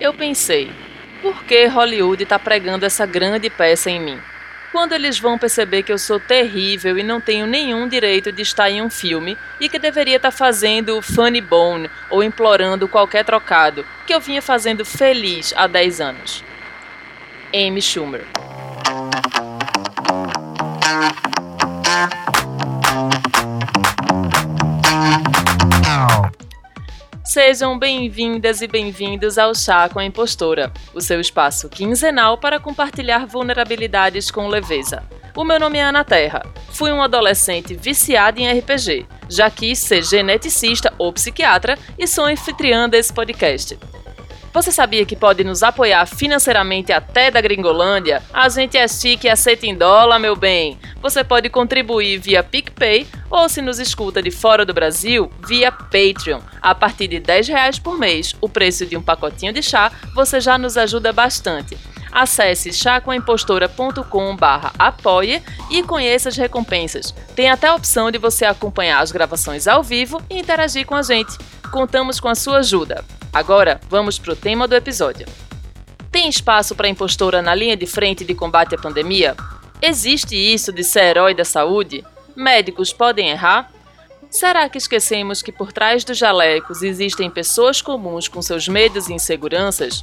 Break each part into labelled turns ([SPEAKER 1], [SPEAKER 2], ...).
[SPEAKER 1] Eu pensei, por que Hollywood está pregando essa grande peça em mim? Quando eles vão perceber que eu sou terrível e não tenho nenhum direito de estar em um filme e que deveria estar fazendo funny bone ou implorando qualquer trocado que eu vinha fazendo feliz há 10 anos? Amy Schumer. Sejam bem-vindas e bem-vindos ao Chá com a Impostora, o seu espaço quinzenal para compartilhar vulnerabilidades com leveza. O meu nome é Ana Terra. Fui um adolescente viciado em RPG. Já quis ser geneticista ou psiquiatra e sou anfitriã desse podcast. Você sabia que pode nos apoiar financeiramente até da Gringolândia? A gente é chique e aceita em dólar, meu bem. Você pode contribuir via PicPay ou se nos escuta de fora do Brasil, via Patreon. A partir de 10 reais por mês, o preço de um pacotinho de chá, você já nos ajuda bastante. Acesse chacoaimpostora.com barra apoie e conheça as recompensas. Tem até a opção de você acompanhar as gravações ao vivo e interagir com a gente. Contamos com a sua ajuda. Agora, vamos para o tema do episódio. Tem espaço para impostora na linha de frente de combate à pandemia? Existe isso de ser herói da saúde? Médicos podem errar? Será que esquecemos que por trás dos jalecos existem pessoas comuns com seus medos e inseguranças?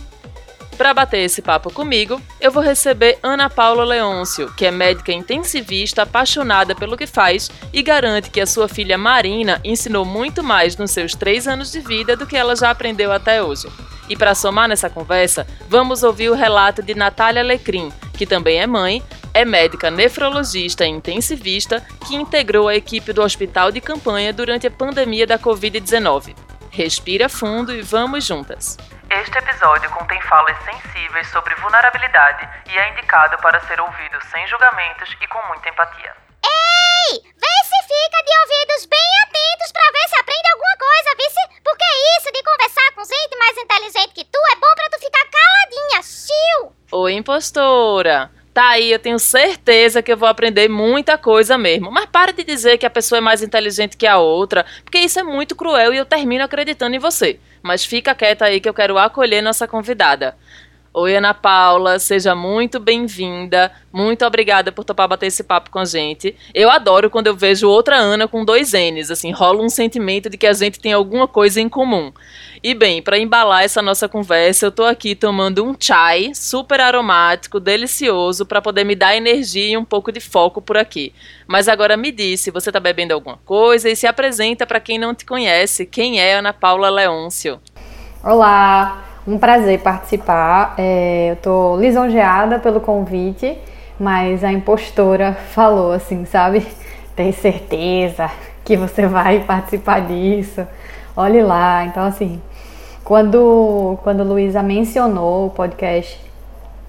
[SPEAKER 1] Para bater esse papo comigo, eu vou receber Ana Paula Leôncio, que é médica intensivista apaixonada pelo que faz e garante que a sua filha Marina ensinou muito mais nos seus três anos de vida do que ela já aprendeu até hoje. E para somar nessa conversa, vamos ouvir o relato de Natália Lecrim, que também é mãe, é médica nefrologista e intensivista que integrou a equipe do hospital de campanha durante a pandemia da Covid-19. Respira fundo e vamos juntas! Este episódio contém falas sensíveis sobre vulnerabilidade e é indicado para ser ouvido sem julgamentos e com muita empatia.
[SPEAKER 2] Ei! Vê se fica de ouvidos bem atentos para ver se aprende alguma coisa, vice? Porque isso de conversar com gente mais inteligente que tu é bom para tu ficar caladinha, chiu!
[SPEAKER 1] Oi, impostora! Tá aí, eu tenho certeza que eu vou aprender muita coisa mesmo. Mas para de dizer que a pessoa é mais inteligente que a outra, porque isso é muito cruel e eu termino acreditando em você mas fica quieta aí que eu quero acolher nossa convidada. Oi, Ana Paula, seja muito bem-vinda. Muito obrigada por topar bater esse papo com a gente. Eu adoro quando eu vejo outra Ana com dois N's, assim, rola um sentimento de que a gente tem alguma coisa em comum. E bem, para embalar essa nossa conversa, eu tô aqui tomando um chai super aromático, delicioso, para poder me dar energia e um pouco de foco por aqui. Mas agora me diz se você tá bebendo alguma coisa e se apresenta para quem não te conhece. Quem é Ana Paula Leôncio?
[SPEAKER 3] Olá, um prazer participar. É, eu estou lisonjeada pelo convite, mas a impostora falou assim, sabe? Tem certeza que você vai participar disso? Olhe lá. Então, assim, quando, quando Luísa mencionou o podcast,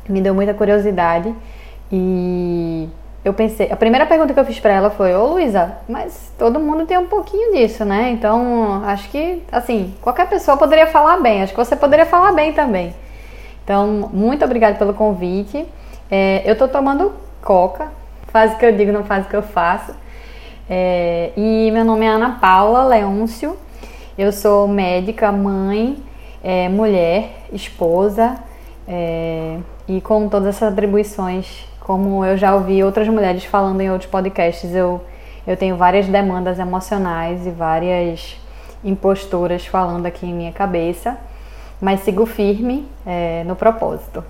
[SPEAKER 3] me deu muita curiosidade e eu pensei, a primeira pergunta que eu fiz para ela foi: "Ô Luísa, mas todo mundo tem um pouquinho disso, né? Então, acho que assim, qualquer pessoa poderia falar bem. Acho que você poderia falar bem também. Então, muito obrigada pelo convite. É, eu tô tomando coca, faz o que eu digo, não faz o que eu faço. É, e meu nome é Ana Paula Leôncio. Eu sou médica, mãe, é, mulher, esposa é, e com todas essas atribuições como eu já ouvi outras mulheres falando em outros podcasts, eu, eu tenho várias demandas emocionais e várias imposturas falando aqui em minha cabeça, mas sigo firme é, no propósito.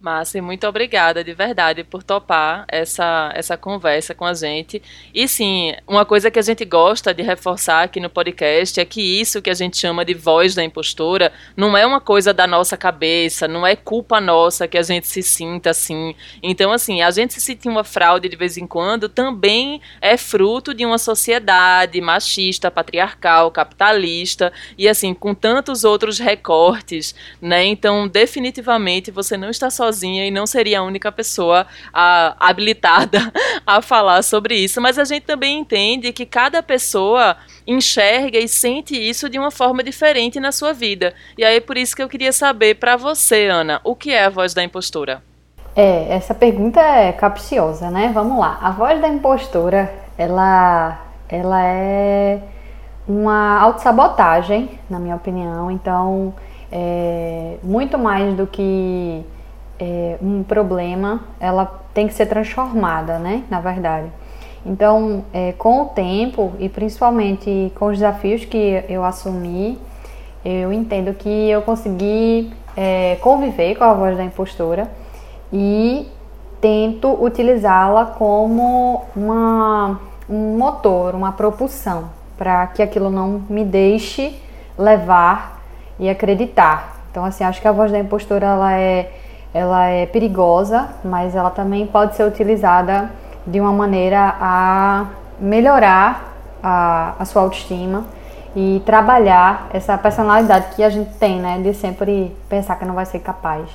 [SPEAKER 1] Márcia, muito obrigada de verdade por topar essa, essa conversa com a gente. E sim, uma coisa que a gente gosta de reforçar aqui no podcast é que isso que a gente chama de voz da impostora não é uma coisa da nossa cabeça, não é culpa nossa que a gente se sinta assim. Então, assim, a gente se sentir uma fraude de vez em quando também é fruto de uma sociedade machista, patriarcal, capitalista e assim, com tantos outros recortes, né? Então, definitivamente você não está sozinho sozinha e não seria a única pessoa a, habilitada a falar sobre isso. Mas a gente também entende que cada pessoa enxerga e sente isso de uma forma diferente na sua vida. E aí por isso que eu queria saber para você, Ana, o que é a voz da impostora?
[SPEAKER 3] É, essa pergunta é capciosa, né? Vamos lá. A voz da impostora, ela, ela é uma autossabotagem, na minha opinião. Então, é, muito mais do que é, um problema, ela tem que ser transformada, né? Na verdade. Então, é, com o tempo e principalmente com os desafios que eu assumi, eu entendo que eu consegui é, conviver com a voz da impostora e tento utilizá-la como uma, um motor, uma propulsão, para que aquilo não me deixe levar e acreditar. Então, assim, acho que a voz da impostora ela é, ela é perigosa, mas ela também pode ser utilizada de uma maneira a melhorar a, a sua autoestima e trabalhar essa personalidade que a gente tem, né, de sempre pensar que não vai ser capaz.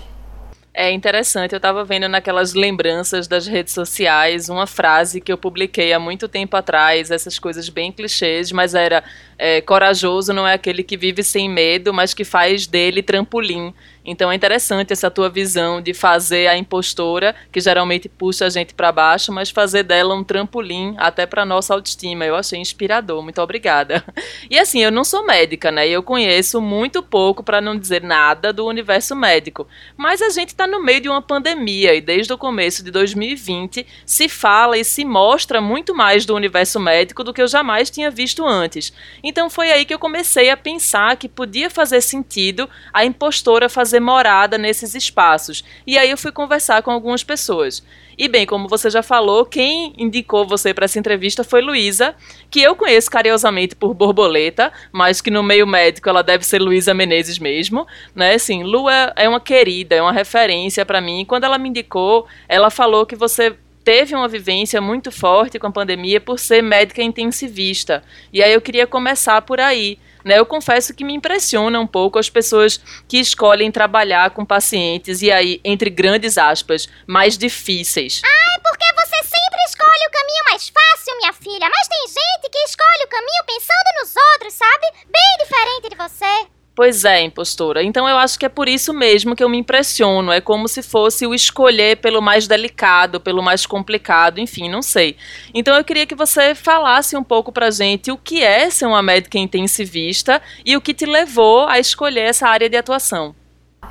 [SPEAKER 1] É interessante, eu estava vendo naquelas lembranças das redes sociais uma frase que eu publiquei há muito tempo atrás, essas coisas bem clichês, mas era é, corajoso não é aquele que vive sem medo, mas que faz dele trampolim. Então é interessante essa tua visão de fazer a impostora, que geralmente puxa a gente para baixo, mas fazer dela um trampolim até para nossa autoestima. Eu achei inspirador. Muito obrigada. E assim, eu não sou médica, né? Eu conheço muito pouco, para não dizer nada, do universo médico. Mas a gente está no meio de uma pandemia e desde o começo de 2020 se fala e se mostra muito mais do universo médico do que eu jamais tinha visto antes. Então foi aí que eu comecei a pensar que podia fazer sentido a impostora fazer morada nesses espaços. E aí eu fui conversar com algumas pessoas. E bem, como você já falou, quem indicou você para essa entrevista foi Luísa, que eu conheço carinhosamente por Borboleta, mas que no meio médico ela deve ser Luísa Menezes mesmo, né? Assim, Lu é, uma querida, é uma referência para mim. Quando ela me indicou, ela falou que você teve uma vivência muito forte com a pandemia por ser médica intensivista. E aí eu queria começar por aí. Né, eu confesso que me impressiona um pouco as pessoas que escolhem trabalhar com pacientes e aí, entre grandes aspas, mais difíceis.
[SPEAKER 2] Ai, porque você sempre escolhe o caminho mais fácil, minha filha. Mas tem gente que escolhe o caminho pensando nos outros, sabe? Bem diferente de você.
[SPEAKER 1] Pois é, impostora. Então eu acho que é por isso mesmo que eu me impressiono. É como se fosse o escolher pelo mais delicado, pelo mais complicado, enfim, não sei. Então eu queria que você falasse um pouco pra gente o que é ser uma médica intensivista e o que te levou a escolher essa área de atuação.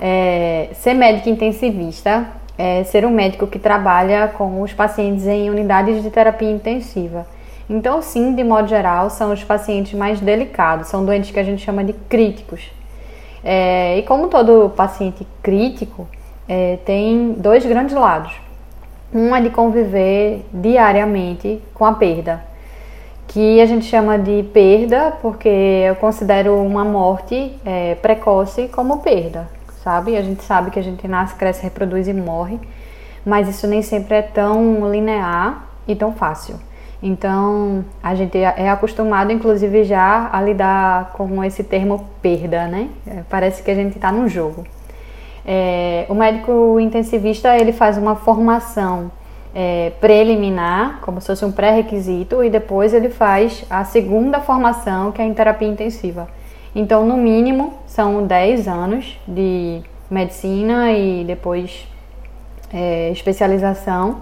[SPEAKER 3] É, ser médica intensivista é ser um médico que trabalha com os pacientes em unidades de terapia intensiva. Então, sim, de modo geral, são os pacientes mais delicados, são doentes que a gente chama de críticos. É, e como todo paciente crítico, é, tem dois grandes lados. Um é de conviver diariamente com a perda, que a gente chama de perda porque eu considero uma morte é, precoce como perda, sabe? A gente sabe que a gente nasce, cresce, reproduz e morre, mas isso nem sempre é tão linear e tão fácil. Então, a gente é, é acostumado, inclusive, já a lidar com esse termo perda, né? É, parece que a gente está num jogo. É, o médico intensivista, ele faz uma formação é, preliminar, como se fosse um pré-requisito, e depois ele faz a segunda formação, que é em terapia intensiva. Então, no mínimo, são 10 anos de medicina e depois é, especialização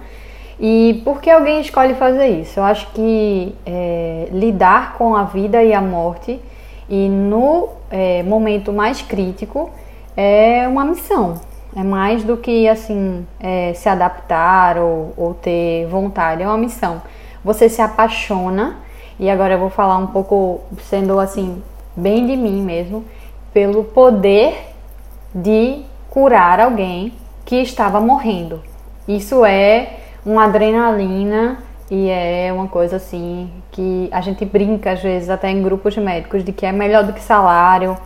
[SPEAKER 3] e por que alguém escolhe fazer isso? Eu acho que é, lidar com a vida e a morte e no é, momento mais crítico é uma missão. É mais do que assim é, se adaptar ou, ou ter vontade. É uma missão. Você se apaixona e agora eu vou falar um pouco sendo assim bem de mim mesmo pelo poder de curar alguém que estava morrendo. Isso é uma adrenalina e é uma coisa assim que a gente brinca às vezes até em grupos médicos de que é melhor do que salário,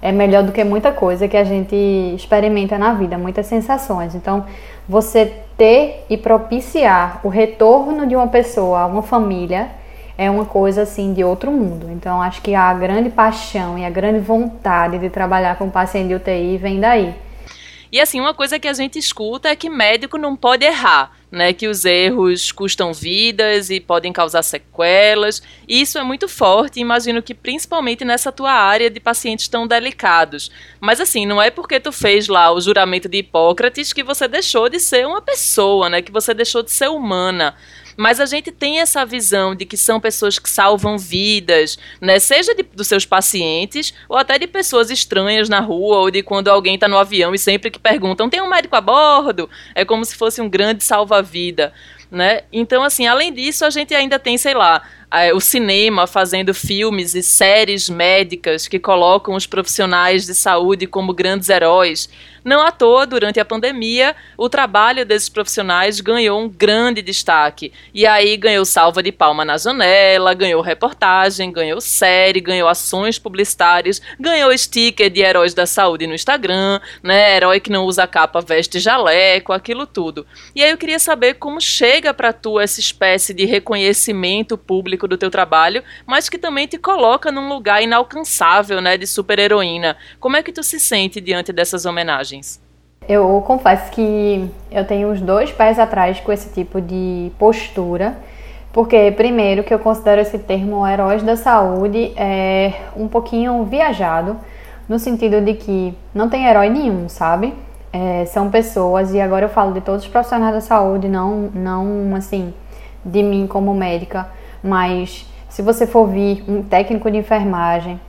[SPEAKER 3] é melhor do que muita coisa que a gente experimenta na vida, muitas sensações. Então, você ter e propiciar o retorno de uma pessoa a uma família é uma coisa assim de outro mundo. Então, acho que a grande paixão e a grande vontade de trabalhar com paciente de UTI vem daí.
[SPEAKER 1] E assim, uma coisa que a gente escuta é que médico não pode errar né, que os erros custam vidas e podem causar sequelas. E isso é muito forte, imagino que principalmente nessa tua área de pacientes tão delicados. Mas assim, não é porque tu fez lá o juramento de Hipócrates que você deixou de ser uma pessoa, né, que você deixou de ser humana. Mas a gente tem essa visão de que são pessoas que salvam vidas, né? Seja de, dos seus pacientes ou até de pessoas estranhas na rua ou de quando alguém está no avião e sempre que perguntam tem um médico a bordo, é como se fosse um grande salva-vida. Né? Então, assim, além disso, a gente ainda tem, sei lá, o cinema fazendo filmes e séries médicas que colocam os profissionais de saúde como grandes heróis. Não à toa, durante a pandemia, o trabalho desses profissionais ganhou um grande destaque. E aí ganhou salva de palma na janela, ganhou reportagem, ganhou série, ganhou ações publicitárias, ganhou sticker de heróis da saúde no Instagram, né? Herói que não usa capa veste jaleco, aquilo tudo. E aí eu queria saber como chega para tu essa espécie de reconhecimento público do teu trabalho, mas que também te coloca num lugar inalcançável, né, de super-heroína. Como é que tu se sente diante dessas homenagens?
[SPEAKER 3] Eu confesso que eu tenho os dois pés atrás com esse tipo de postura, porque primeiro que eu considero esse termo heróis da saúde é um pouquinho viajado, no sentido de que não tem herói nenhum, sabe? É, são pessoas, e agora eu falo de todos os profissionais da saúde, não, não assim, de mim como médica, mas se você for vir um técnico de enfermagem,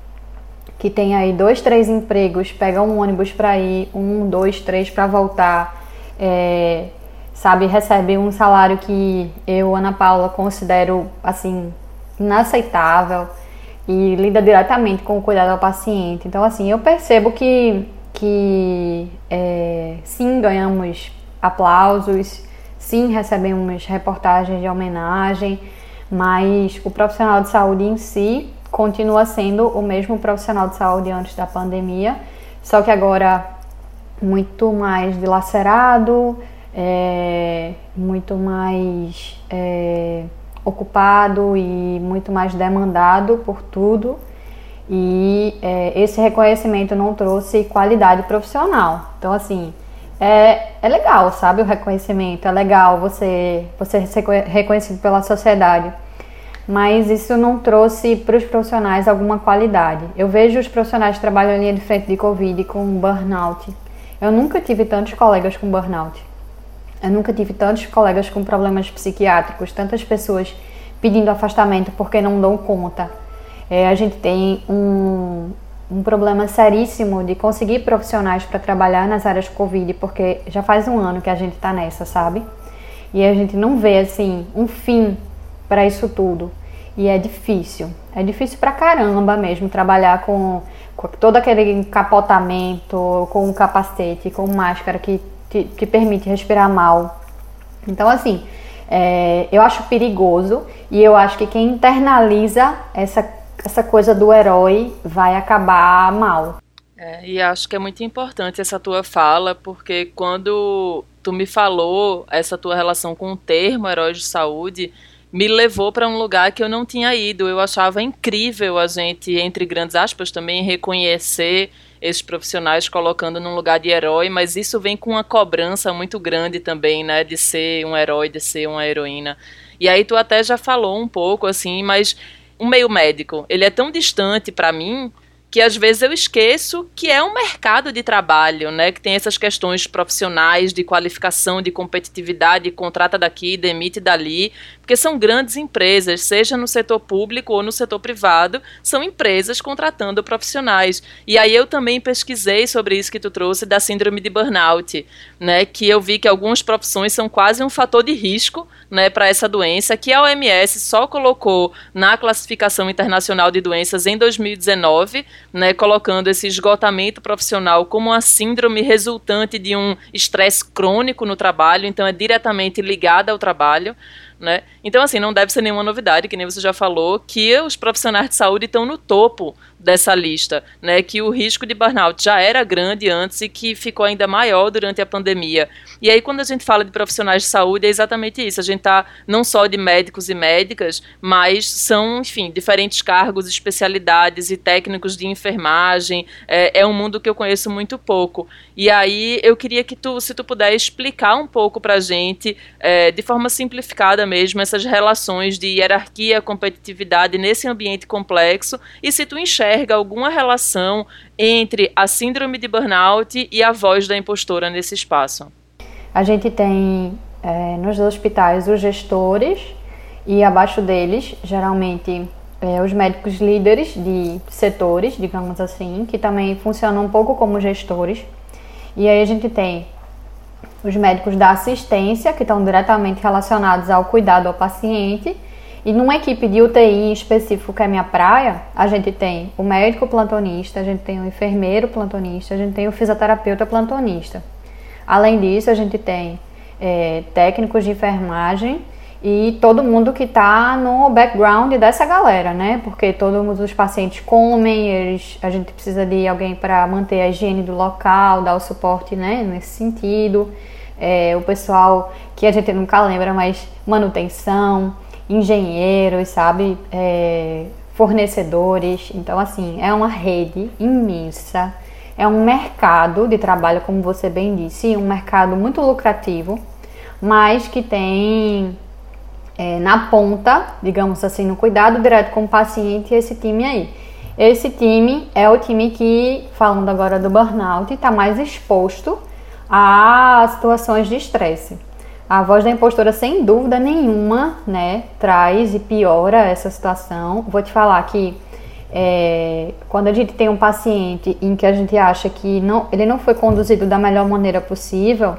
[SPEAKER 3] que tem aí dois, três empregos, pega um ônibus para ir, um, dois, três para voltar, é, sabe, recebe um salário que eu, Ana Paula, considero assim inaceitável e lida diretamente com o cuidado ao paciente. Então, assim, eu percebo que, que é, sim, ganhamos aplausos, sim, recebemos reportagens de homenagem, mas o profissional de saúde em si continua sendo o mesmo profissional de saúde antes da pandemia, só que agora muito mais dilacerado, é, muito mais é, ocupado e muito mais demandado por tudo. E é, esse reconhecimento não trouxe qualidade profissional. Então, assim, é, é legal, sabe? O reconhecimento, é legal você, você ser reconhecido pela sociedade mas isso não trouxe para os profissionais alguma qualidade. Eu vejo os profissionais que trabalham em linha de frente de Covid com burnout. Eu nunca tive tantos colegas com burnout. Eu nunca tive tantos colegas com problemas psiquiátricos, tantas pessoas pedindo afastamento porque não dão conta. É, a gente tem um, um problema seríssimo de conseguir profissionais para trabalhar nas áreas Covid, porque já faz um ano que a gente está nessa, sabe? E a gente não vê assim um fim para isso tudo. E é difícil. É difícil pra caramba mesmo trabalhar com, com todo aquele encapotamento, com o capacete, com máscara que, que, que permite respirar mal. Então, assim, é, eu acho perigoso e eu acho que quem internaliza essa, essa coisa do herói vai acabar mal.
[SPEAKER 1] É, e acho que é muito importante essa tua fala, porque quando tu me falou essa tua relação com o termo herói de saúde, me levou para um lugar que eu não tinha ido. Eu achava incrível a gente, entre grandes aspas, também reconhecer esses profissionais colocando num lugar de herói, mas isso vem com uma cobrança muito grande também, né, de ser um herói, de ser uma heroína. E aí tu até já falou um pouco assim, mas o meio médico, ele é tão distante para mim que às vezes eu esqueço que é um mercado de trabalho, né, que tem essas questões profissionais de qualificação, de competitividade, contrata daqui, demite dali, porque são grandes empresas, seja no setor público ou no setor privado, são empresas contratando profissionais. E aí eu também pesquisei sobre isso que tu trouxe da síndrome de burnout, né, que eu vi que algumas profissões são quase um fator de risco, né, para essa doença, que a OMS só colocou na classificação internacional de doenças em 2019 né, colocando esse esgotamento profissional como uma síndrome resultante de um estresse crônico no trabalho, então é diretamente ligada ao trabalho. Né? Então, assim, não deve ser nenhuma novidade, que nem você já falou, que os profissionais de saúde estão no topo dessa lista, né? Que o risco de burnout já era grande antes e que ficou ainda maior durante a pandemia. E aí, quando a gente fala de profissionais de saúde, é exatamente isso. A gente está não só de médicos e médicas, mas são, enfim, diferentes cargos, especialidades e técnicos de enfermagem. É, é um mundo que eu conheço muito pouco. E aí, eu queria que tu, se tu puder explicar um pouco para gente, é, de forma simplificada mesmo, essas relações de hierarquia, competitividade nesse ambiente complexo e se tu enxerga enxerga alguma relação entre a síndrome de burnout e a voz da impostora nesse espaço?
[SPEAKER 3] A gente tem é, nos hospitais os gestores e abaixo deles, geralmente, é, os médicos líderes de setores, digamos assim, que também funcionam um pouco como gestores. E aí a gente tem os médicos da assistência, que estão diretamente relacionados ao cuidado ao paciente. E numa equipe de UTI específico, que é minha praia, a gente tem o médico plantonista, a gente tem o enfermeiro plantonista, a gente tem o fisioterapeuta plantonista. Além disso, a gente tem é, técnicos de enfermagem e todo mundo que está no background dessa galera, né? Porque todos os pacientes comem, eles, a gente precisa de alguém para manter a higiene do local, dar o suporte, né? Nesse sentido. É, o pessoal que a gente nunca lembra, mas manutenção, engenheiros, sabe? É, fornecedores. Então, assim, é uma rede imensa. É um mercado de trabalho, como você bem disse, um mercado muito lucrativo, mas que tem é, na ponta, digamos assim, no cuidado direto com o paciente, esse time aí. Esse time é o time que, falando agora do burnout, está mais exposto a situações de estresse. A voz da impostora, sem dúvida nenhuma, né, traz e piora essa situação. Vou te falar que é, quando a gente tem um paciente em que a gente acha que não, ele não foi conduzido da melhor maneira possível,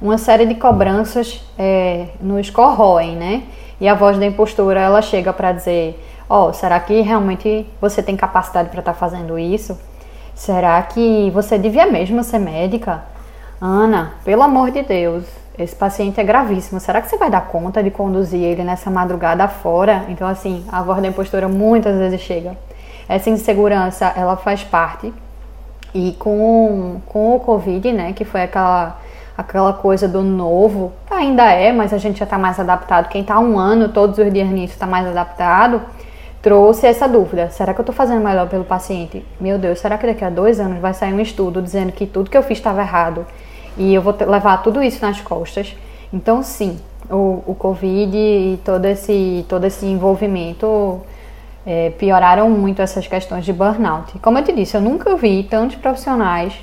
[SPEAKER 3] uma série de cobranças é, nos corroem, né? E a voz da impostora, ela chega para dizer: Ó, oh, será que realmente você tem capacidade para estar tá fazendo isso? Será que você devia mesmo ser médica? Ana, pelo amor de Deus, esse paciente é gravíssimo. Será que você vai dar conta de conduzir ele nessa madrugada fora? Então, assim, a voz da impostora muitas vezes chega. Essa insegurança, ela faz parte. E com, com o Covid, né, que foi aquela aquela coisa do novo, ainda é, mas a gente já está mais adaptado. Quem está um ano, todos os dias nisso, está mais adaptado, trouxe essa dúvida: será que eu estou fazendo melhor pelo paciente? Meu Deus, será que daqui a dois anos vai sair um estudo dizendo que tudo que eu fiz estava errado e eu vou levar tudo isso nas costas? Então, sim, o, o Covid e todo esse, todo esse envolvimento é, pioraram muito essas questões de burnout. Como eu te disse, eu nunca vi tantos profissionais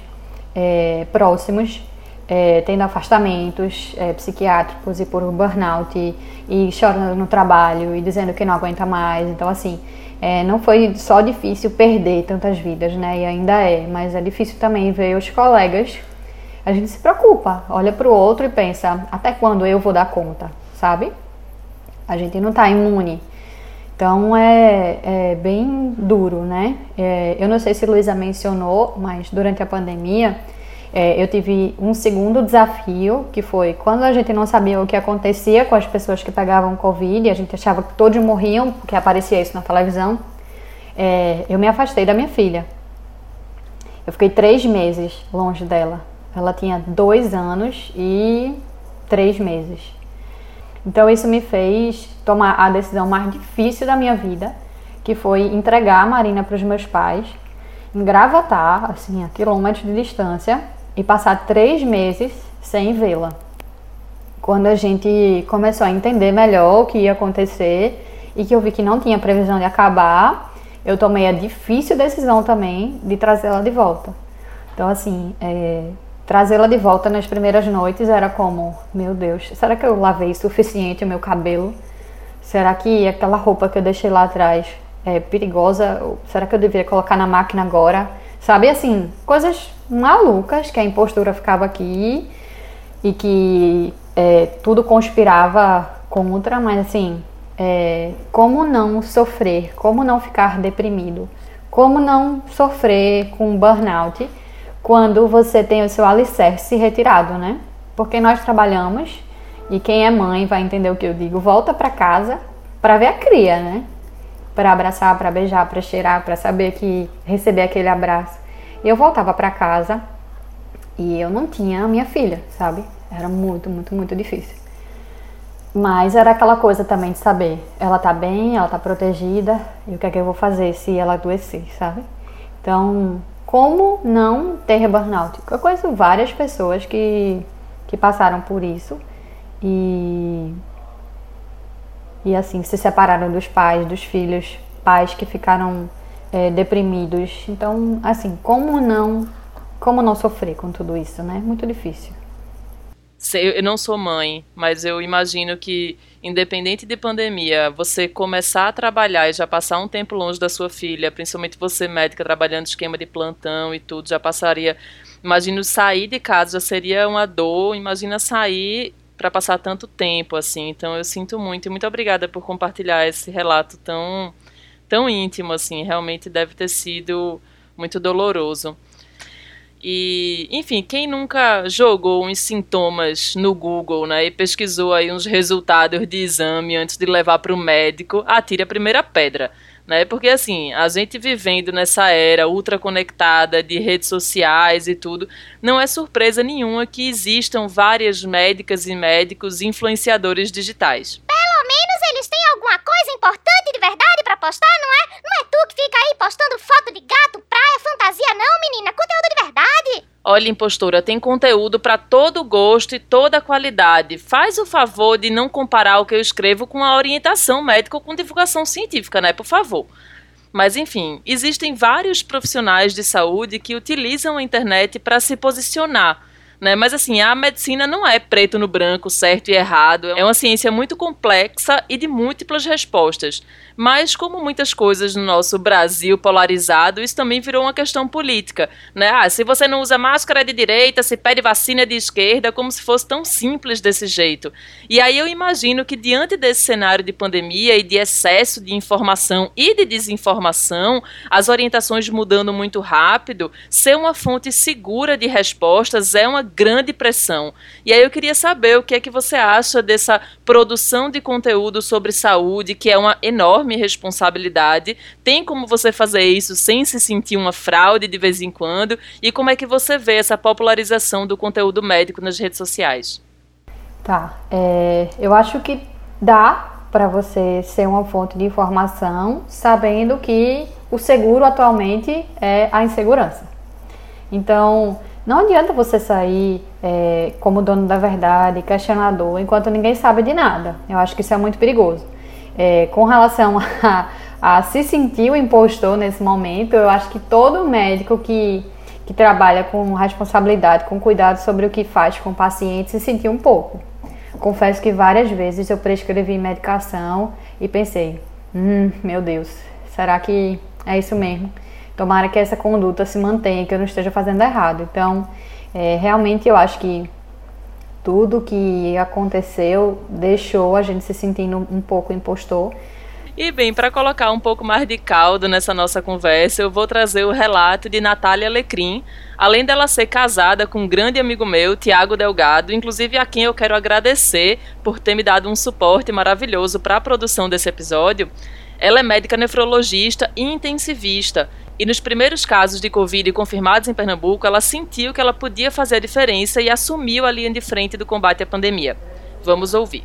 [SPEAKER 3] é, próximos é, tendo afastamentos é, psiquiátricos e por burnout e, e, chorando no trabalho e dizendo que não aguenta mais. Então, assim, é, não foi só difícil perder tantas vidas, né? E ainda é, mas é difícil também ver os colegas. A gente se preocupa, olha para o outro e pensa: até quando eu vou dar conta, sabe? A gente não está imune. Então é, é, bem duro, né? É, eu não sei se Luísa mencionou, mas durante a pandemia é, eu tive um segundo desafio, que foi quando a gente não sabia o que acontecia com as pessoas que pegavam Covid, a gente achava que todos morriam, porque aparecia isso na televisão, é, eu me afastei da minha filha. Eu fiquei três meses longe dela. Ela tinha dois anos e três meses. Então isso me fez tomar a decisão mais difícil da minha vida, que foi entregar a Marina para os meus pais, em Gravatar, assim, a quilômetros de distância, e passar três meses sem vê-la. Quando a gente começou a entender melhor o que ia acontecer e que eu vi que não tinha previsão de acabar, eu tomei a difícil decisão também de trazê-la de volta. Então, assim, é, trazê-la de volta nas primeiras noites era como: meu Deus, será que eu lavei suficiente o meu cabelo? Será que aquela roupa que eu deixei lá atrás é perigosa? Será que eu deveria colocar na máquina agora? Sabe assim, coisas malucas que a impostura ficava aqui e que é, tudo conspirava contra, mas assim, é, como não sofrer, como não ficar deprimido, como não sofrer com burnout quando você tem o seu alicerce retirado, né? Porque nós trabalhamos e quem é mãe vai entender o que eu digo, volta para casa para ver a cria, né? para abraçar, para beijar, para cheirar, para saber que receber aquele abraço. Eu voltava para casa e eu não tinha a minha filha, sabe? Era muito, muito, muito difícil. Mas era aquela coisa também de saber, ela tá bem, ela tá protegida, e o que é que eu vou fazer se ela adoecer, sabe? Então, como não ter burnout? Eu conheço várias pessoas que, que passaram por isso e e assim se separaram dos pais, dos filhos, pais que ficaram é, deprimidos. Então, assim, como não, como não sofrer com tudo isso, né? Muito difícil.
[SPEAKER 1] Eu não sou mãe, mas eu imagino que, independente de pandemia, você começar a trabalhar e já passar um tempo longe da sua filha, principalmente você médica trabalhando esquema de plantão e tudo, já passaria. Imagino sair de casa já seria uma dor. Imagina sair para passar tanto tempo assim. Então eu sinto muito e muito obrigada por compartilhar esse relato tão tão íntimo assim. Realmente deve ter sido muito doloroso. E, enfim, quem nunca jogou uns sintomas no Google, né, e pesquisou aí uns resultados de exame antes de levar para o médico, atire a primeira pedra né? Porque assim, a gente vivendo nessa era ultra conectada de redes sociais e tudo, não é surpresa nenhuma que existam várias médicas e médicos influenciadores digitais.
[SPEAKER 2] Pelo menos eles têm alguma coisa importante de verdade para postar, não é? Não é tu que fica aí postando foto
[SPEAKER 1] Olha, impostora, tem conteúdo para todo gosto e toda qualidade. Faz o favor de não comparar o que eu escrevo com a orientação médica ou com divulgação científica, né? Por favor. Mas enfim, existem vários profissionais de saúde que utilizam a internet para se posicionar né? Mas assim, a medicina não é preto no branco, certo e errado. É uma ciência muito complexa e de múltiplas respostas. Mas como muitas coisas no nosso Brasil polarizado, isso também virou uma questão política, né? Ah, se você não usa máscara de direita, se pede vacina de esquerda, como se fosse tão simples desse jeito. E aí eu imagino que diante desse cenário de pandemia e de excesso de informação e de desinformação, as orientações mudando muito rápido, ser uma fonte segura de respostas é uma grande pressão. E aí eu queria saber o que é que você acha dessa produção de conteúdo sobre saúde, que é uma enorme responsabilidade. Tem como você fazer isso sem se sentir uma fraude de vez em quando? E como é que você vê essa popularização do conteúdo médico nas redes sociais?
[SPEAKER 3] Tá, é, eu acho que dá para você ser uma fonte de informação sabendo que o seguro atualmente é a insegurança. Então, não adianta você sair é, como dono da verdade, questionador, enquanto ninguém sabe de nada. Eu acho que isso é muito perigoso. É, com relação a, a, se sentir o impostor nesse momento, eu acho que todo médico que, que trabalha com responsabilidade, com cuidado sobre o que faz com o paciente, se sentiu um pouco. Confesso que várias vezes eu prescrevi medicação e pensei: hum, meu Deus, será que é isso mesmo? Tomara que essa conduta se mantenha, que eu não esteja fazendo errado. Então, é, realmente eu acho que tudo que aconteceu deixou a gente se sentindo um pouco impostor.
[SPEAKER 1] E bem, para colocar um pouco mais de caldo nessa nossa conversa, eu vou trazer o relato de Natália Lecrim, além dela ser casada com um grande amigo meu, Tiago Delgado, inclusive a quem eu quero agradecer por ter me dado um suporte maravilhoso para a produção desse episódio. Ela é médica nefrologista e intensivista e nos primeiros casos de Covid confirmados em Pernambuco, ela sentiu que ela podia fazer a diferença e assumiu a linha de frente do combate à pandemia. Vamos ouvir.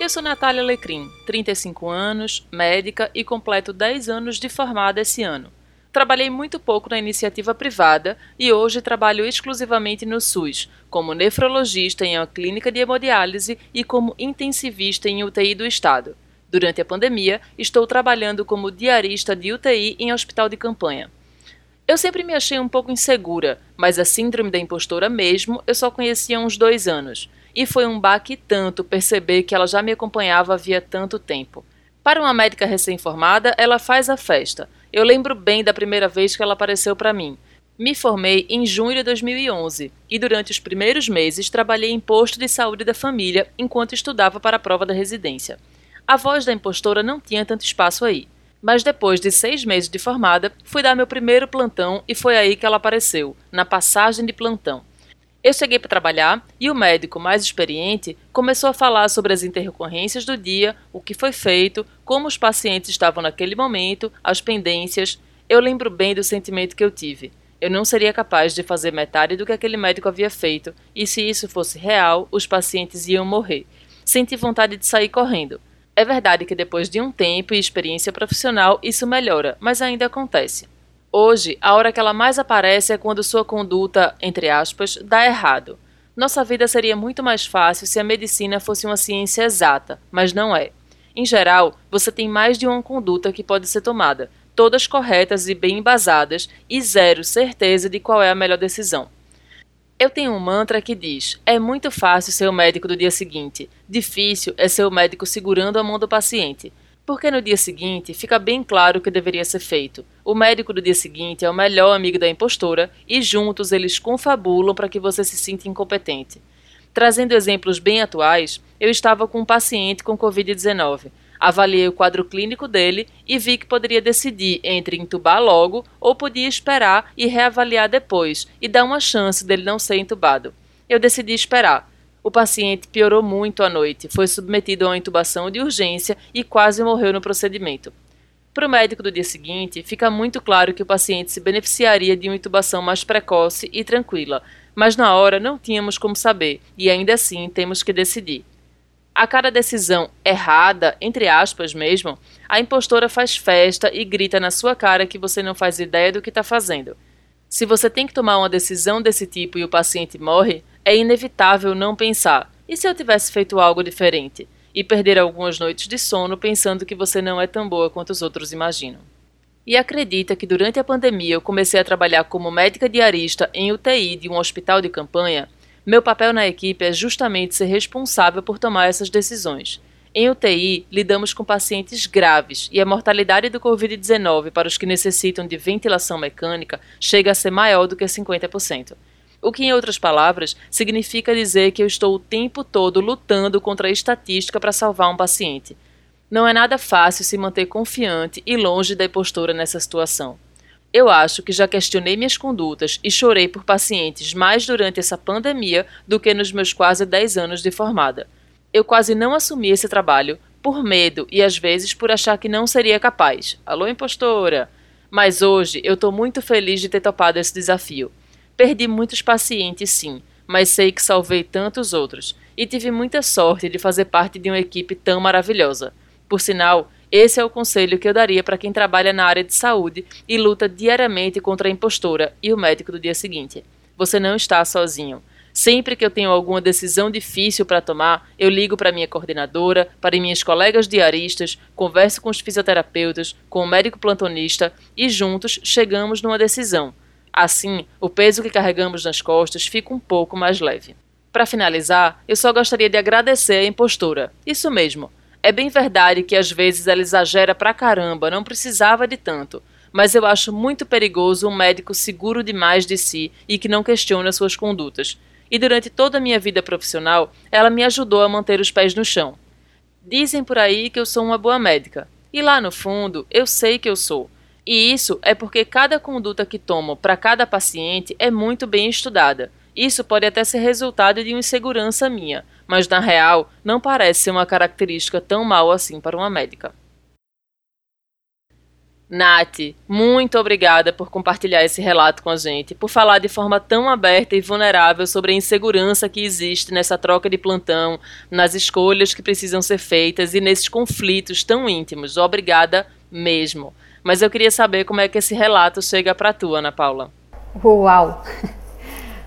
[SPEAKER 1] Eu sou Natália Lecrim, 35 anos, médica e completo 10 anos de formada esse ano. Trabalhei muito pouco na iniciativa privada e hoje trabalho exclusivamente no SUS, como nefrologista em uma clínica de hemodiálise e como intensivista em UTI do Estado. Durante a pandemia, estou trabalhando como diarista de UTI em hospital de campanha. Eu sempre me achei um pouco insegura, mas a síndrome da impostora mesmo eu só conhecia há uns dois anos. E foi um baque tanto perceber que ela já me acompanhava havia tanto tempo. Para uma médica recém-formada, ela faz a festa, eu lembro bem da primeira vez que ela apareceu para mim. Me formei em junho de 2011 e durante os primeiros meses trabalhei em posto de saúde da família enquanto estudava para a prova da residência. A voz da impostora não tinha tanto espaço aí. Mas depois de seis meses de formada, fui dar meu primeiro plantão e foi aí que ela apareceu, na passagem de plantão. Eu cheguei para trabalhar e o médico mais experiente começou a falar sobre as intercorrências do dia, o que foi feito, como os pacientes estavam naquele momento, as pendências. Eu lembro bem do sentimento que eu tive. Eu não seria capaz de fazer metade do que aquele médico havia feito, e se isso fosse real, os pacientes iam morrer. Senti vontade de sair correndo. É verdade que depois de um tempo e experiência profissional isso melhora, mas ainda acontece. Hoje, a hora que ela mais aparece é quando sua conduta, entre aspas, dá errado. Nossa vida seria muito mais fácil se a medicina fosse uma ciência exata, mas não é. Em geral, você tem mais de uma conduta que pode ser tomada, todas corretas e bem embasadas, e zero certeza de qual é a melhor decisão. Eu tenho um mantra que diz: é muito fácil ser o médico do dia seguinte, difícil é ser o médico segurando a mão do paciente. Porque no dia seguinte fica bem claro o que deveria ser feito. O médico do dia seguinte é o melhor amigo da impostora e juntos eles confabulam para que você se sinta incompetente. Trazendo exemplos bem atuais, eu estava com um paciente com Covid-19. Avaliei o quadro clínico dele e vi que poderia decidir entre entubar logo ou podia esperar e reavaliar depois e dar uma chance dele não ser entubado. Eu decidi esperar. O paciente piorou muito à noite, foi submetido a uma intubação de urgência e quase morreu no procedimento. Para o médico do dia seguinte, fica muito claro que o paciente se beneficiaria de uma intubação mais precoce e tranquila, mas na hora não tínhamos como saber e ainda assim temos que decidir. A cada decisão errada, entre aspas mesmo, a impostora faz festa e grita na sua cara que você não faz ideia do que está fazendo. Se você tem que tomar uma decisão desse tipo e o paciente morre, é inevitável não pensar: e se eu tivesse feito algo diferente? E perder algumas noites de sono pensando que você não é tão boa quanto os outros imaginam. E acredita que durante a pandemia eu comecei a trabalhar como médica diarista em UTI de um hospital de campanha? Meu papel na equipe é justamente ser responsável por tomar essas decisões. Em UTI, lidamos com pacientes graves e a mortalidade do Covid-19 para os que necessitam de ventilação mecânica chega a ser maior do que 50%. O que, em outras palavras, significa dizer que eu estou o tempo todo lutando contra a estatística para salvar um paciente. Não é nada fácil se manter confiante e longe da impostura nessa situação. Eu acho que já questionei minhas condutas e chorei por pacientes mais durante essa pandemia do que nos meus quase 10 anos de formada. Eu quase não assumi esse trabalho por medo e às vezes por achar que não seria capaz. Alô, impostora! Mas hoje eu estou muito feliz de ter topado esse desafio. Perdi muitos pacientes, sim, mas sei que salvei tantos outros e tive muita sorte de fazer parte de uma equipe tão maravilhosa. Por sinal, esse é o conselho que eu daria para quem trabalha na área de saúde e luta diariamente contra a impostora e o médico do dia seguinte. Você não está sozinho. Sempre que eu tenho alguma decisão difícil para tomar, eu ligo para minha coordenadora, para minhas colegas diaristas, converso com os fisioterapeutas, com o médico plantonista e juntos chegamos numa decisão. Assim, o peso que carregamos nas costas fica um pouco mais leve. Para finalizar, eu só gostaria de agradecer a impostora. Isso mesmo, é bem verdade que às vezes ela exagera pra caramba, não precisava de tanto. Mas eu acho muito perigoso um médico seguro demais de si e que não questiona suas condutas. E durante toda a minha vida profissional, ela me ajudou a manter os pés no chão. Dizem por aí que eu sou uma boa médica. E lá no fundo, eu sei que eu sou. E isso é porque cada conduta que tomo para cada paciente é muito bem estudada. Isso pode até ser resultado de uma insegurança minha, mas na real não parece ser uma característica tão mal assim para uma médica. Nath, muito obrigada por compartilhar esse relato com a gente, por falar de forma tão aberta e vulnerável sobre a insegurança que existe nessa troca de plantão, nas escolhas que precisam ser feitas e nesses conflitos tão íntimos. Obrigada mesmo. Mas eu queria saber como é que esse relato chega para tu, Ana Paula.
[SPEAKER 3] Uau!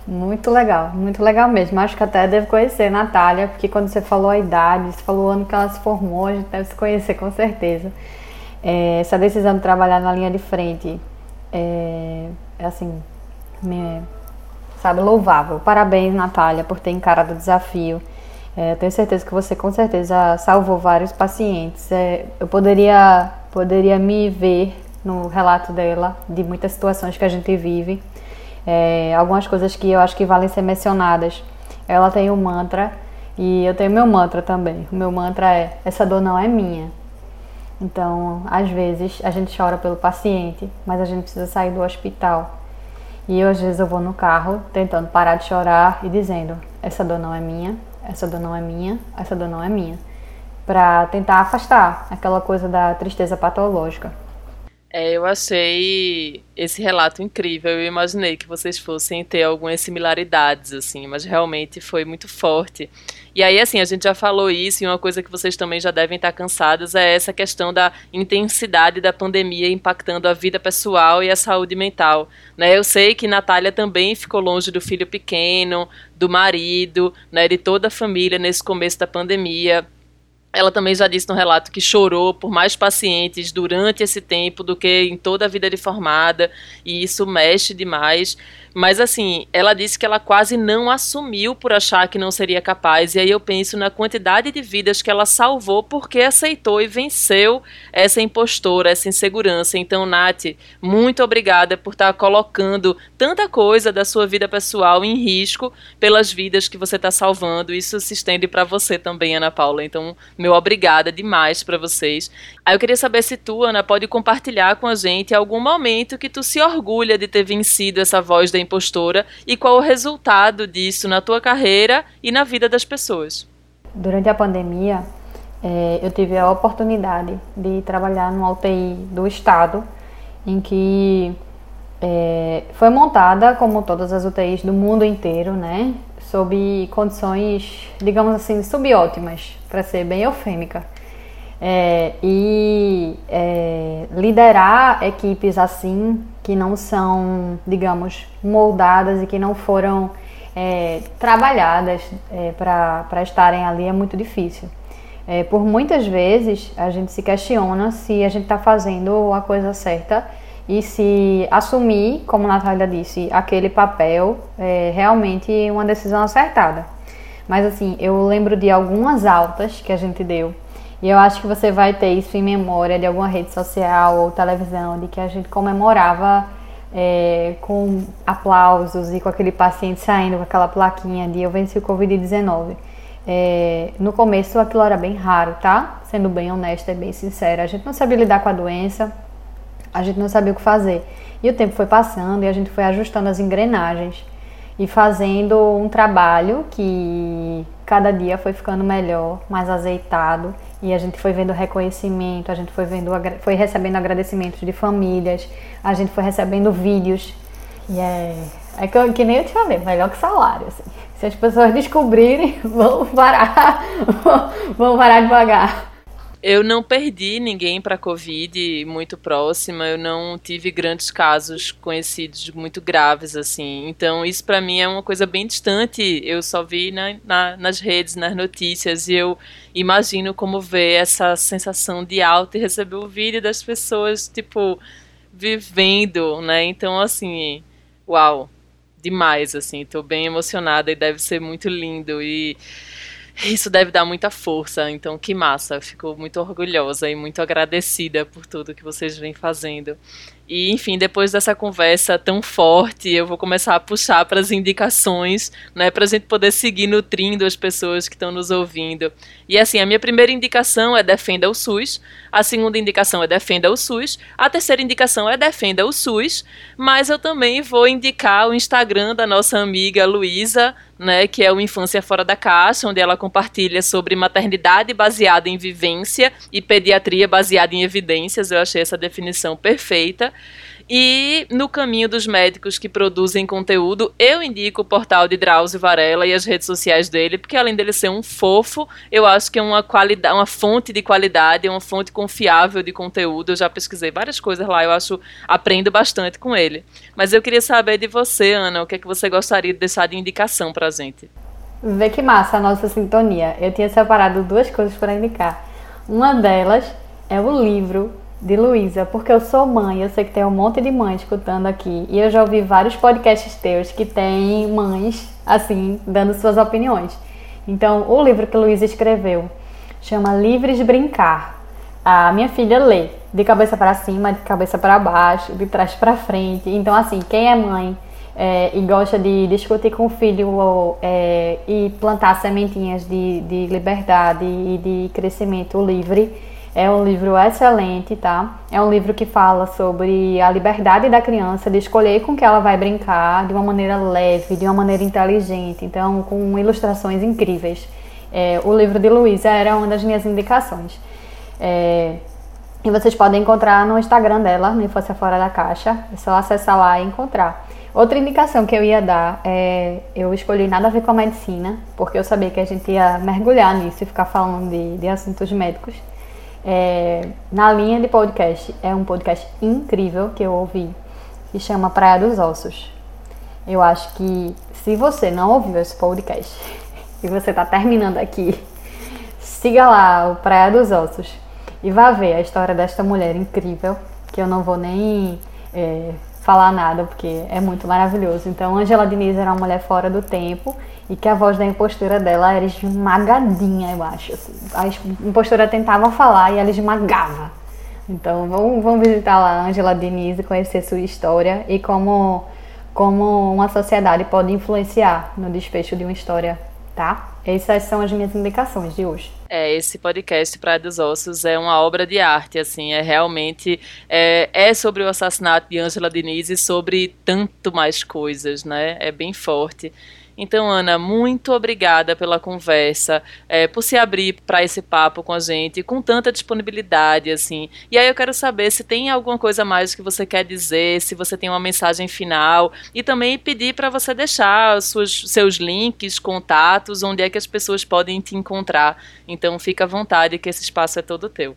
[SPEAKER 3] Muito legal, muito legal mesmo. Acho que até devo conhecer a Natália, porque quando você falou a idade, você falou o ano que ela se formou, a gente deve se conhecer com certeza. É, essa decisão de trabalhar na linha de frente é, é assim, me, sabe, louvável. Parabéns, Natália, por ter encarado o desafio. É, eu tenho certeza que você com certeza salvou vários pacientes. É, eu poderia, poderia me ver no relato dela de muitas situações que a gente vive é, algumas coisas que eu acho que valem ser mencionadas. Ela tem um mantra e eu tenho meu mantra também. O meu mantra é: essa dor não é minha. Então, às vezes a gente chora pelo paciente, mas a gente precisa sair do hospital. E eu, às vezes eu vou no carro tentando parar de chorar e dizendo: essa dor não é minha, essa dor não é minha, essa dor não é minha, para tentar afastar aquela coisa da tristeza patológica.
[SPEAKER 1] É, eu achei esse relato incrível. Eu imaginei que vocês fossem ter algumas similaridades, assim, mas realmente foi muito forte. E aí, assim, a gente já falou isso, e uma coisa que vocês também já devem estar cansados é essa questão da intensidade da pandemia impactando a vida pessoal e a saúde mental. Né? Eu sei que Natália também ficou longe do filho pequeno, do marido, né, de toda a família nesse começo da pandemia. Ela também já disse no relato que chorou por mais pacientes durante esse tempo do que em toda a vida de formada, e isso mexe demais. Mas assim, ela disse que ela quase não assumiu por achar que não seria capaz. E aí eu penso na quantidade de vidas que ela salvou porque aceitou e venceu essa impostora, essa insegurança. Então, Nath, muito obrigada por estar colocando tanta coisa da sua vida pessoal em risco pelas vidas que você está salvando. Isso se estende para você também, Ana Paula. Então, meu obrigada demais para vocês. Aí eu queria saber se tu, Ana, pode compartilhar com a gente algum momento que tu se orgulha de ter vencido essa voz da impostora e qual o resultado disso na tua carreira e na vida das pessoas.
[SPEAKER 3] Durante a pandemia, é, eu tive a oportunidade de trabalhar no UTI do Estado, em que é, foi montada, como todas as UTIs do mundo inteiro, né, sob condições, digamos assim, subótimas, para ser bem eufêmica. É, e é, liderar equipes assim, que não são, digamos, moldadas e que não foram é, trabalhadas é, para estarem ali é muito difícil. É, por muitas vezes a gente se questiona se a gente está fazendo a coisa certa e se assumir, como a Natália disse, aquele papel é realmente uma decisão acertada. Mas assim, eu lembro de algumas altas que a gente deu e eu acho que você vai ter isso em memória de alguma rede social ou televisão, de que a gente comemorava é, com aplausos e com aquele paciente saindo com aquela plaquinha de eu venci o Covid-19. É, no começo aquilo era bem raro, tá? Sendo bem honesta e bem sincera. A gente não sabia lidar com a doença, a gente não sabia o que fazer. E o tempo foi passando e a gente foi ajustando as engrenagens e fazendo um trabalho que cada dia foi ficando melhor, mais azeitado e a gente foi vendo reconhecimento, a gente foi vendo foi recebendo agradecimentos de famílias, a gente foi recebendo vídeos e é é que, que nem eu te falei, melhor que salário assim. Se as pessoas descobrirem, vão parar, vão parar devagar.
[SPEAKER 1] Eu não perdi ninguém para Covid muito próxima, eu não tive grandes casos conhecidos muito graves, assim. Então, isso para mim é uma coisa bem distante. Eu só vi na, na, nas redes, nas notícias, e eu imagino como ver essa sensação de alta e receber o vídeo das pessoas, tipo, vivendo, né? Então, assim, uau, demais, assim. Tô bem emocionada e deve ser muito lindo. E isso deve dar muita força. Então, que massa. Fico muito orgulhosa e muito agradecida por tudo que vocês vêm fazendo. E, enfim, depois dessa conversa tão forte, eu vou começar a puxar para as indicações, né, para a gente poder seguir nutrindo as pessoas que estão nos ouvindo. E assim, a minha primeira indicação é defenda o SUS, a segunda indicação é defenda o SUS, a terceira indicação é defenda o SUS, mas eu também vou indicar o Instagram da nossa amiga Luísa, né, que é o Infância Fora da Caixa, onde ela compartilha sobre maternidade baseada em vivência e pediatria baseada em evidências. Eu achei essa definição perfeita. E no caminho dos médicos que produzem conteúdo, eu indico o portal de Drauzio Varela e as redes sociais dele, porque além dele ser um fofo, eu acho que é uma qualidade, uma fonte de qualidade, é uma fonte confiável de conteúdo. Eu já pesquisei várias coisas lá, eu acho aprendo bastante com ele. Mas eu queria saber de você, Ana, o que é que você gostaria de deixar de indicação pra gente?
[SPEAKER 3] Vê que massa a nossa sintonia. Eu tinha separado duas coisas para indicar. Uma delas é o livro de Luísa, porque eu sou mãe, eu sei que tem um monte de mães escutando aqui, e eu já ouvi vários podcasts teus que tem mães, assim, dando suas opiniões. Então, o livro que Luísa escreveu chama Livres Brincar. A minha filha lê de cabeça para cima, de cabeça para baixo, de trás para frente. Então, assim, quem é mãe é, e gosta de discutir com o filho é, e plantar sementinhas de, de liberdade e de crescimento livre, é um livro excelente, tá? É um livro que fala sobre a liberdade da criança de escolher com que ela vai brincar de uma maneira leve, de uma maneira inteligente, então com ilustrações incríveis. É, o livro de Luísa era uma das minhas indicações. É, E vocês podem encontrar no Instagram dela, no Infância Fora da Caixa. É só acessar lá e encontrar. Outra indicação que eu ia dar é eu escolhi nada a ver com a medicina, porque eu sabia que a gente ia mergulhar nisso e ficar falando de, de assuntos médicos. É, na linha de podcast, é um podcast incrível que eu ouvi, que chama Praia dos Ossos. Eu acho que se você não ouviu esse podcast e você está terminando aqui, siga lá o Praia dos Ossos e vá ver a história desta mulher incrível, que eu não vou nem é, falar nada, porque é muito maravilhoso. Então, Angela Diniz era uma mulher fora do tempo e que a voz da impostura dela era esmagadinha, eu acho. Assim. A impostura tentava falar e ela esmagava. Então, vamos, vamos visitar lá a Angela Diniz e conhecer sua história e como, como uma sociedade pode influenciar no desfecho de uma história, tá? Essas são as minhas indicações de hoje.
[SPEAKER 1] É, esse podcast Praia dos Ossos é uma obra de arte, assim, é realmente é, é sobre o assassinato de Angela Diniz e sobre tanto mais coisas, né? É bem forte. Então, Ana, muito obrigada pela conversa, é, por se abrir para esse papo com a gente, com tanta disponibilidade, assim. E aí eu quero saber se tem alguma coisa mais que você quer dizer, se você tem uma mensagem final, e também pedir para você deixar suas, seus links, contatos, onde é que as pessoas podem te encontrar. Então, fica à vontade que esse espaço é todo teu.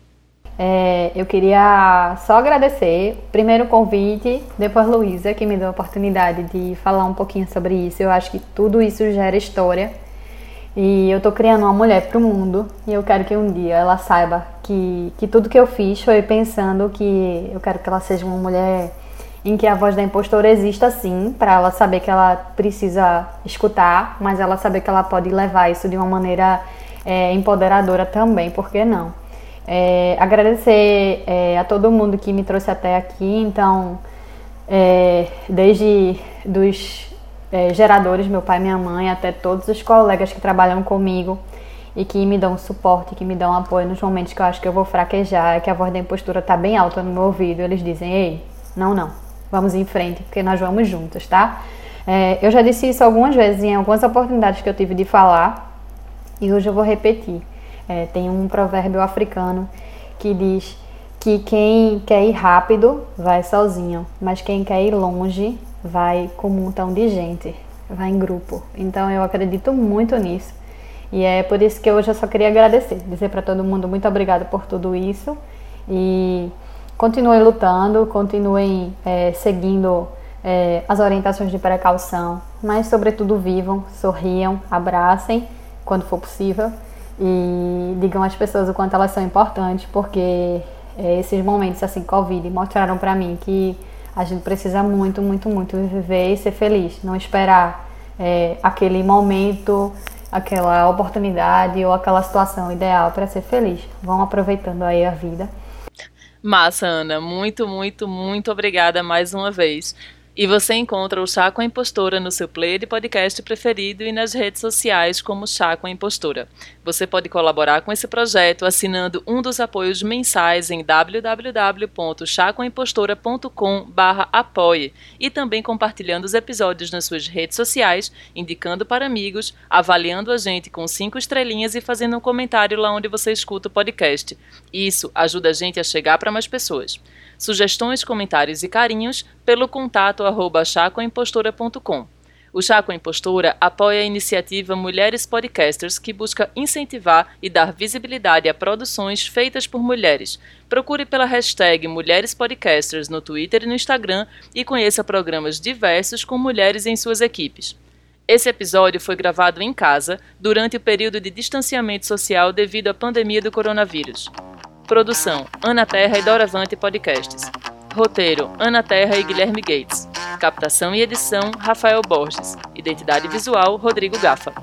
[SPEAKER 3] É, eu queria só agradecer, primeiro o convite, depois Luísa, que me deu a oportunidade de falar um pouquinho sobre isso. Eu acho que tudo isso gera história. E eu tô criando uma mulher pro mundo e eu quero que um dia ela saiba que, que tudo que eu fiz foi pensando que eu quero que ela seja uma mulher em que a voz da impostora exista sim, para ela saber que ela precisa escutar, mas ela saber que ela pode levar isso de uma maneira é, empoderadora também, por que não? É, agradecer é, a todo mundo que me trouxe até aqui, então, é, desde dos é, geradores, meu pai e minha mãe, até todos os colegas que trabalham comigo e que me dão suporte, que me dão apoio nos momentos que eu acho que eu vou fraquejar, que a voz da impostura está bem alta no meu ouvido, eles dizem, ei, não, não, vamos em frente, porque nós vamos juntos, tá? É, eu já disse isso algumas vezes em algumas oportunidades que eu tive de falar e hoje eu vou repetir. É, tem um provérbio africano que diz que quem quer ir rápido vai sozinho, mas quem quer ir longe vai com um montão de gente, vai em grupo. Então eu acredito muito nisso. E é por isso que hoje eu só queria agradecer, dizer para todo mundo muito obrigada por tudo isso e continuem lutando, continuem é, seguindo é, as orientações de precaução, mas sobretudo vivam, sorriam, abracem quando for possível e digam às pessoas o quanto elas são importantes, porque é, esses momentos assim, Covid, mostraram para mim que a gente precisa muito, muito, muito viver e ser feliz, não esperar é, aquele momento, aquela oportunidade ou aquela situação ideal para ser feliz. Vão aproveitando aí a vida.
[SPEAKER 1] Massa, Ana. Muito, muito, muito obrigada mais uma vez. E você encontra o Chá com a Impostora no seu player de podcast preferido e nas redes sociais como Chá com a Impostora. Você pode colaborar com esse projeto assinando um dos apoios mensais em www.chacoimpostora.com/apoie e também compartilhando os episódios nas suas redes sociais, indicando para amigos, avaliando a gente com cinco estrelinhas e fazendo um comentário lá onde você escuta o podcast. Isso ajuda a gente a chegar para mais pessoas sugestões, comentários e carinhos pelo contato arroba chacoimpostora.com. O a Impostora apoia a iniciativa Mulheres Podcasters, que busca incentivar e dar visibilidade a produções feitas por mulheres. Procure pela hashtag Mulheres Podcasters no Twitter e no Instagram e conheça programas diversos com mulheres em suas equipes. Esse episódio foi gravado em casa durante o período de distanciamento social devido à pandemia do coronavírus. Produção: Ana Terra e Doravante Podcasts. Roteiro: Ana Terra e Guilherme Gates. Captação e edição: Rafael Borges. Identidade visual: Rodrigo Gafa.